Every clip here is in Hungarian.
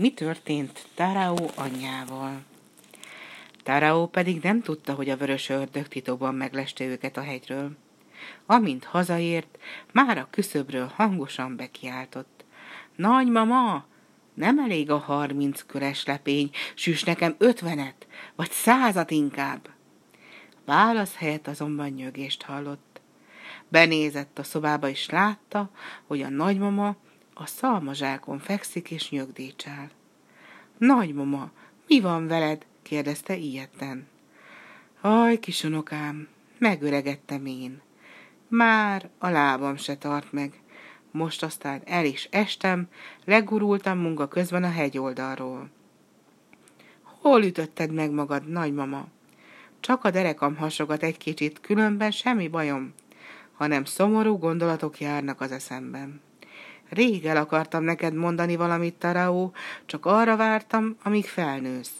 Mi történt Tarao anyjával? Tarao pedig nem tudta, hogy a vörös ördög titokban megleste őket a hegyről. Amint hazaért, már a küszöbről hangosan bekiáltott. Nagymama, nem elég a harminc köres lepény, süss nekem ötvenet, vagy százat inkább. Válasz helyett azonban nyögést hallott. Benézett a szobába, és látta, hogy a nagymama a szalmazsákon fekszik és nyögdícsál. Nagymama, mi van veled? kérdezte ilyetten. Aj, kisunokám, megöregettem én. Már a lábam se tart meg. Most aztán el is estem, legurultam munka közben a hegyoldalról. Hol ütötted meg magad, nagymama? Csak a derekam hasogat egy kicsit, különben semmi bajom, hanem szomorú gondolatok járnak az eszemben. Rég el akartam neked mondani valamit, Taraó, csak arra vártam, amíg felnősz.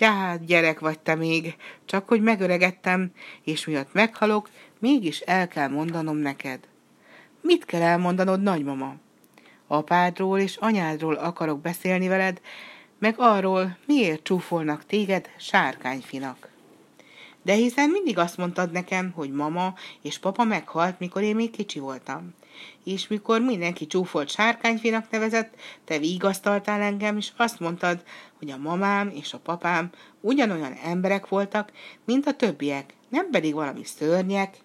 Hát gyerek vagy te még, csak hogy megöregettem, és miatt meghalok, mégis el kell mondanom neked. Mit kell elmondanod, nagymama? Apádról és anyádról akarok beszélni veled, meg arról, miért csúfolnak téged sárkányfinak. De hiszen mindig azt mondtad nekem, hogy mama és papa meghalt, mikor én még kicsi voltam. És mikor mindenki csúfolt sárkányfinak nevezett, te vigasztaltál engem, és azt mondtad, hogy a mamám és a papám ugyanolyan emberek voltak, mint a többiek, nem pedig valami szörnyek.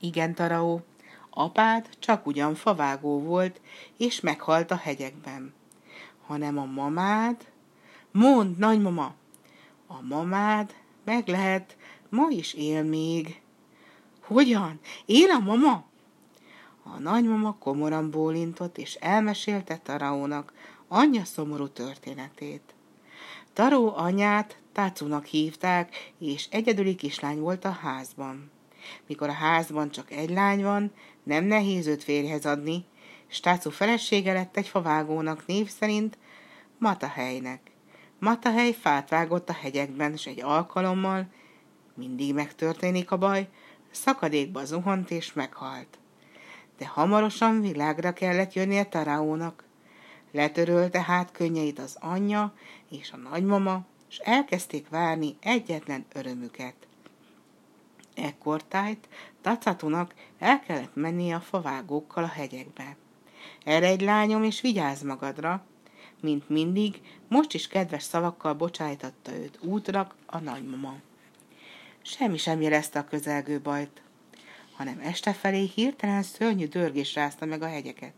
Igen, Taraó, apád csak ugyan favágó volt, és meghalt a hegyekben. Hanem a mamád... Mond, nagymama! A mamád meg lehet, ma is él még. Hogyan? Él a mama? A nagymama komoran bólintott, és elmesélte Taraónak anyja szomorú történetét. Taró anyát Tácunak hívták, és egyedüli kislány volt a házban. Mikor a házban csak egy lány van, nem nehéz őt férjhez adni, és Tácu felesége lett egy favágónak név szerint Matahelynek. Matahely fát vágott a hegyekben, és egy alkalommal, mindig megtörténik a baj, szakadékba zuhant és meghalt. De hamarosan világra kellett jönnie Taraónak. Letörölte hát könnyeit az anyja és a nagymama, és elkezdték várni egyetlen örömüket. Ekkor tájt Tacatunak el kellett mennie a favágókkal a hegyekbe. Erre egy lányom, és vigyázz magadra, mint mindig, most is kedves szavakkal bocsájtatta őt útra a nagymama. Semmi sem jelezte a közelgő bajt, hanem este felé hirtelen szörnyű dörgés rázta meg a hegyeket.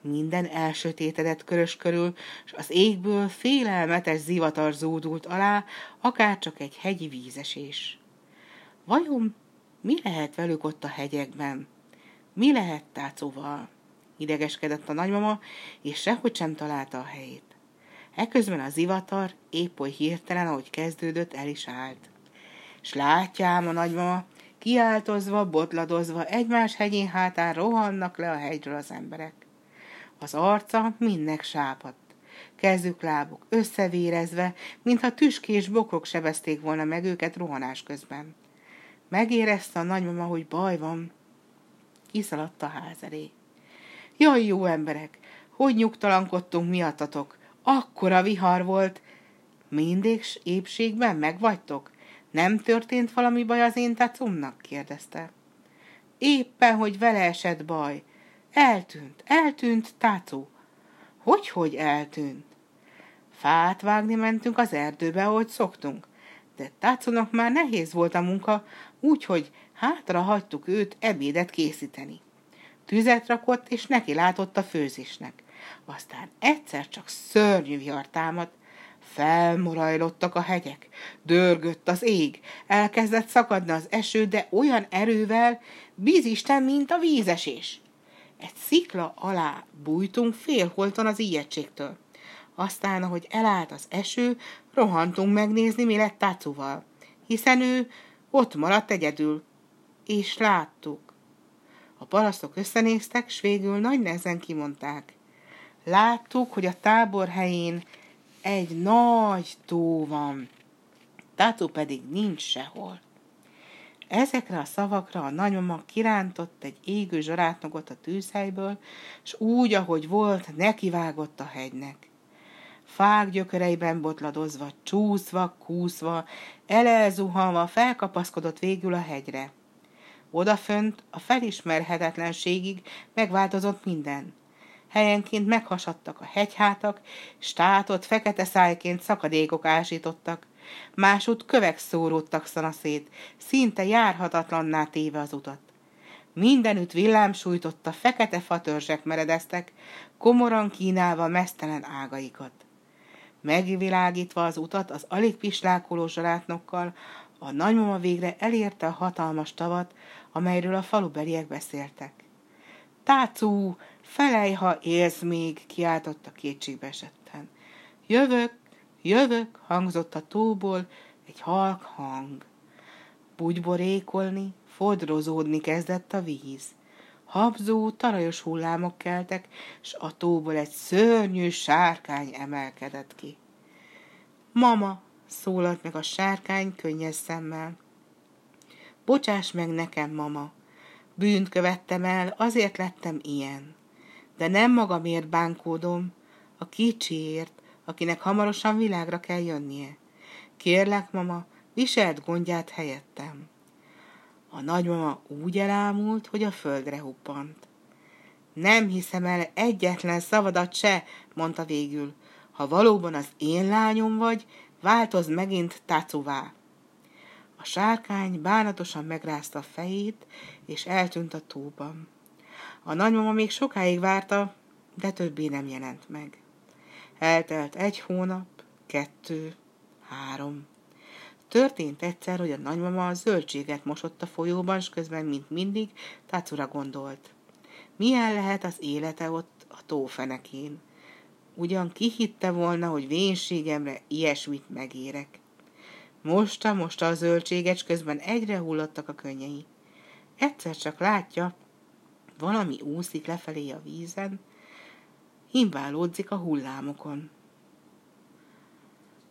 Minden elsötétedett körös körül, és az égből félelmetes zivatar zúdult alá, akár csak egy hegyi vízesés. Vajon mi lehet velük ott a hegyekben? Mi lehet tácóval? Idegeskedett a nagymama, és sehogy sem találta a helyét. Eközben a zivatar épp oly hirtelen, ahogy kezdődött, el is állt. S látjám a nagymama, kiáltozva, botladozva, egymás hegyén hátán rohannak le a hegyről az emberek. Az arca mindnek sápadt. Kezük, lábuk összevérezve, mintha tüskés bokrok sebezték volna meg őket rohanás közben. Megérezte a nagymama, hogy baj van. Kiszaladt a ház elé. Jaj, jó emberek, hogy nyugtalankodtunk miattatok. Akkora vihar volt. Mindig épségben megvagytok? Nem történt valami baj az én tacumnak? kérdezte. Éppen, hogy vele esett baj. Eltűnt, eltűnt tácú. Hogy-hogy eltűnt? Fát vágni mentünk az erdőbe, ahogy szoktunk. De tácónak már nehéz volt a munka, úgyhogy hátra hagytuk őt ebédet készíteni. Tüzet rakott, és neki látott a főzésnek. Aztán egyszer csak szörnyű vihar támadt, felmorajlottak a hegyek, dörgött az ég, elkezdett szakadni az eső, de olyan erővel, bízisten, mint a vízesés. Egy szikla alá bújtunk félholtan az ijegységtől. Aztán, ahogy elállt az eső, rohantunk megnézni, mi lett Tácuval, hiszen ő ott maradt egyedül, és láttuk. A parasztok összenéztek, s végül nagy nehezen kimondták. Láttuk, hogy a tábor helyén egy nagy tó van, Tátó pedig nincs sehol. Ezekre a szavakra a nagymama kirántott egy égő zsarátnogot a tűzhelyből, s úgy, ahogy volt, nekivágott a hegynek. fák gyökereiben botladozva, csúszva, kúszva, elelzuhanva felkapaszkodott végül a hegyre. Odafönt a felismerhetetlenségig megváltozott minden. Helyenként meghasadtak a hegyhátak, státott fekete szájként szakadékok ásítottak, másút kövek szóródtak szanaszét, szinte járhatatlanná téve az utat. Mindenütt villám sújtotta, fekete fatörzsek meredeztek, komoran kínálva mesztelen ágaikat. Megvilágítva az utat az alig pislákoló zsalátnokkal, a nagymama végre elérte a hatalmas tavat, amelyről a falubeliek beszéltek. Tácú, felej, ha élsz még, kiáltotta kétségbe esetten. Jövök, jövök, hangzott a tóból egy halk hang. Bugyborékolni, fodrozódni kezdett a víz. Habzó, talajos hullámok keltek, s a tóból egy szörnyű sárkány emelkedett ki. Mama, szólalt meg a sárkány könnyes szemmel. Bocsáss meg nekem, mama, bűnt követtem el, azért lettem ilyen. De nem magamért bánkódom, a kicsiért, akinek hamarosan világra kell jönnie. Kérlek, mama, viselt gondját helyettem. A nagymama úgy elámult, hogy a földre huppant. Nem hiszem el egyetlen szavadat se, mondta végül. Ha valóban az én lányom vagy, változ megint tacuvá. A sárkány bánatosan megrázta a fejét, és eltűnt a tóban. A nagymama még sokáig várta, de többé nem jelent meg. Eltelt egy hónap, kettő, három. Történt egyszer, hogy a nagymama a zöldséget mosott a folyóban, s közben, mint mindig, Tácura gondolt. Milyen lehet az élete ott a tófenekén? Ugyan ki hitte volna, hogy vénségemre ilyesmit megérek. Mosta, mosta a zöldséget, közben egyre hullottak a könnyei. Egyszer csak látja, valami úszik lefelé a vízen, himbálódzik a hullámokon.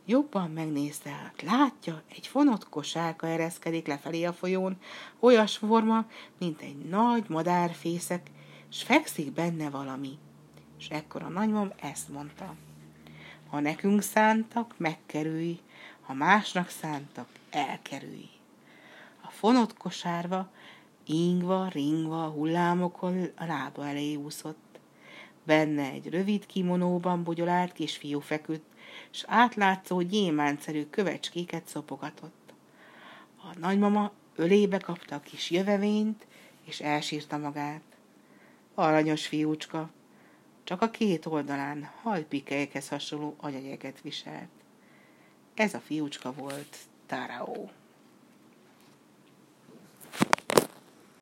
Jobban megnézte, látja, egy fonott kosárka ereszkedik lefelé a folyón, olyas forma, mint egy nagy madárfészek, s fekszik benne valami. És ekkor a nagymam ezt mondta. Ha nekünk szántak, megkerülj, ha másnak szántak, elkerülj. A fonott kosárva, ingva, ringva, hullámokon a lába elé úszott. Benne egy rövid kimonóban bugyolált kisfiú feküdt, s átlátszó gyémántszerű kövecskéket szopogatott. A nagymama ölébe kapta a kis jövevényt, és elsírta magát. Aranyos fiúcska, csak a két oldalán hajpikelyekhez hasonló anyagyeget viselt. Ez a fiúcska volt Tarao.